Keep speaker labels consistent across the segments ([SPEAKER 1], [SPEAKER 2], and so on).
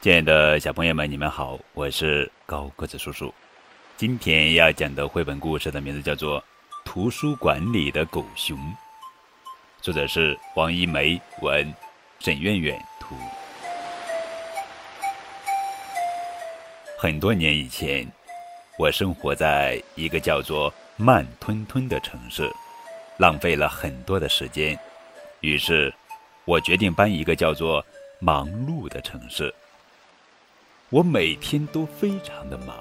[SPEAKER 1] 亲爱的小朋友们，你们好，我是高个子叔叔。今天要讲的绘本故事的名字叫做《图书馆里的狗熊》，作者是王一梅文，沈苑苑图。很多年以前，我生活在一个叫做慢吞吞的城市，浪费了很多的时间。于是，我决定搬一个叫做忙碌的城市。我每天都非常的忙，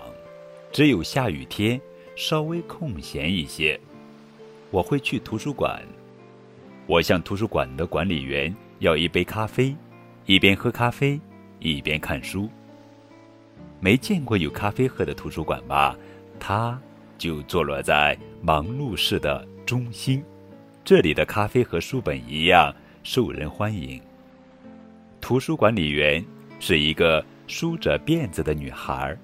[SPEAKER 1] 只有下雨天稍微空闲一些，我会去图书馆。我向图书馆的管理员要一杯咖啡，一边喝咖啡一边看书。没见过有咖啡喝的图书馆吧？它就坐落在忙碌室的中心，这里的咖啡和书本一样受人欢迎。图书管理员是一个。梳着辫子的女孩，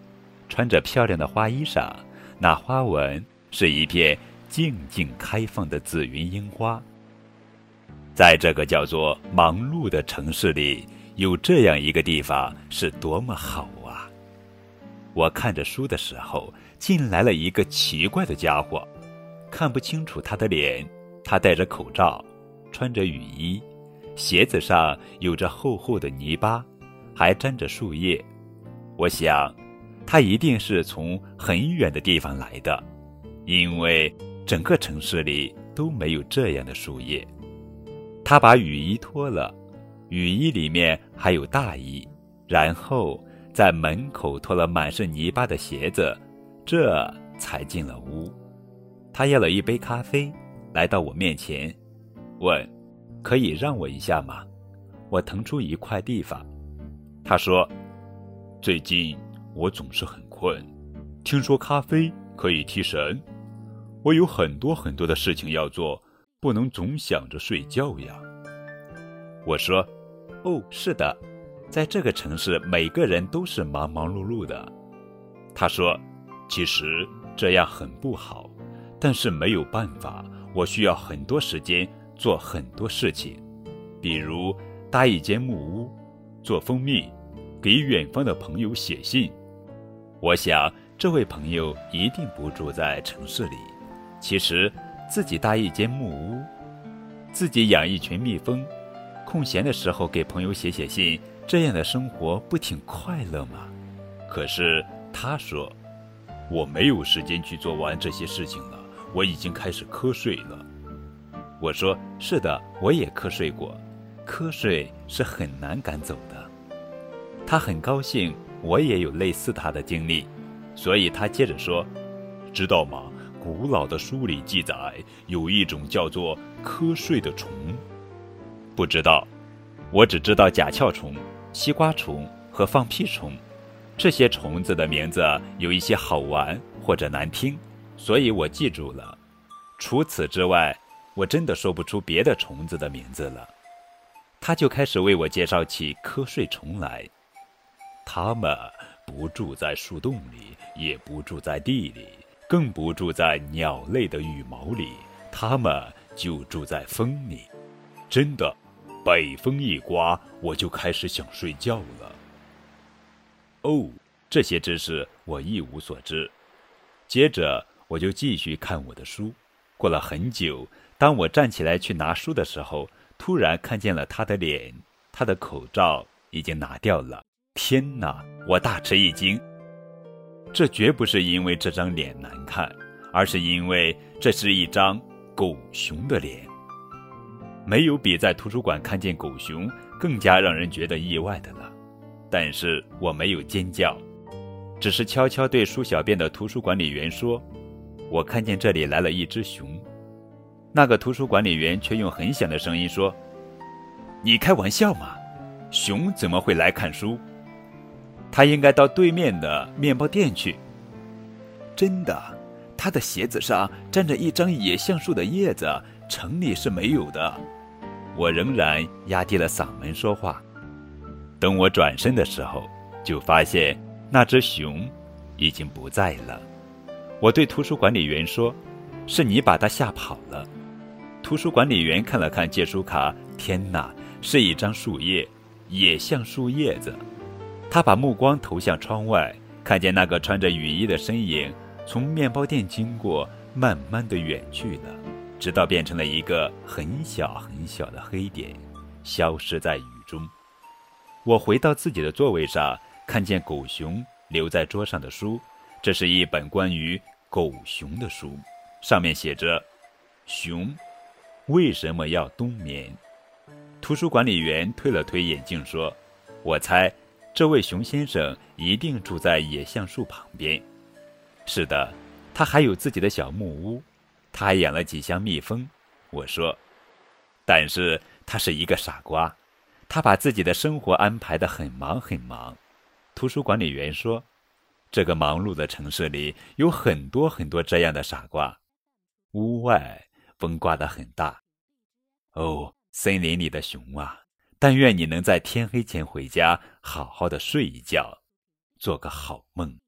[SPEAKER 1] 穿着漂亮的花衣裳，那花纹是一片静静开放的紫云樱花。在这个叫做忙碌的城市里，有这样一个地方是多么好啊！我看着书的时候，进来了一个奇怪的家伙，看不清楚他的脸。他戴着口罩，穿着雨衣，鞋子上有着厚厚的泥巴。还沾着树叶，我想，他一定是从很远的地方来的，因为整个城市里都没有这样的树叶。他把雨衣脱了，雨衣里面还有大衣，然后在门口脱了满是泥巴的鞋子，这才进了屋。他要了一杯咖啡，来到我面前，问：“可以让我一下吗？我腾出一块地方。”他说：“最近我总是很困，听说咖啡可以提神。我有很多很多的事情要做，不能总想着睡觉呀。”我说：“哦，是的，在这个城市，每个人都是忙忙碌碌的。”他说：“其实这样很不好，但是没有办法，我需要很多时间做很多事情，比如搭一间木屋。”做蜂蜜，给远方的朋友写信。我想，这位朋友一定不住在城市里。其实，自己搭一间木屋，自己养一群蜜蜂，空闲的时候给朋友写写信，这样的生活不挺快乐吗？可是他说，我没有时间去做完这些事情了，我已经开始瞌睡了。我说，是的，我也瞌睡过。瞌睡是很难赶走的。他很高兴，我也有类似他的经历，所以他接着说：“知道吗？古老的书里记载，有一种叫做瞌睡的虫。不知道，我只知道甲壳虫、西瓜虫和放屁虫。这些虫子的名字有一些好玩或者难听，所以我记住了。除此之外，我真的说不出别的虫子的名字了。”他就开始为我介绍起瞌睡虫来，它们不住在树洞里，也不住在地里，更不住在鸟类的羽毛里，它们就住在风里。真的，北风一刮，我就开始想睡觉了。哦，这些知识我一无所知。接着，我就继续看我的书。过了很久，当我站起来去拿书的时候，突然看见了他的脸，他的口罩已经拿掉了。天哪！我大吃一惊。这绝不是因为这张脸难看，而是因为这是一张狗熊的脸。没有比在图书馆看见狗熊更加让人觉得意外的了。但是我没有尖叫，只是悄悄对梳小辫的图书管理员说：“我看见这里来了一只熊。”那个图书管理员却用很响的声音说：“你开玩笑吗？熊怎么会来看书？他应该到对面的面包店去。真的，他的鞋子上沾着一张野橡树的叶子，城里是没有的。”我仍然压低了嗓门说话。等我转身的时候，就发现那只熊已经不在了。我对图书管理员说：“是你把它吓跑了。”图书管理员看了看借书卡，天哪，是一张树叶，野橡树叶子。他把目光投向窗外，看见那个穿着雨衣的身影从面包店经过，慢慢的远去了，直到变成了一个很小很小的黑点，消失在雨中。我回到自己的座位上，看见狗熊留在桌上的书，这是一本关于狗熊的书，上面写着：“熊为什么要冬眠？”图书管理员推了推眼镜说：“我猜，这位熊先生一定住在野橡树旁边。是的，他还有自己的小木屋，他还养了几箱蜜蜂。”我说：“但是他是一个傻瓜。”他把自己的生活安排得很忙很忙，图书管理员说：“这个忙碌的城市里有很多很多这样的傻瓜。”屋外风刮得很大。哦，森林里的熊啊，但愿你能在天黑前回家，好好的睡一觉，做个好梦。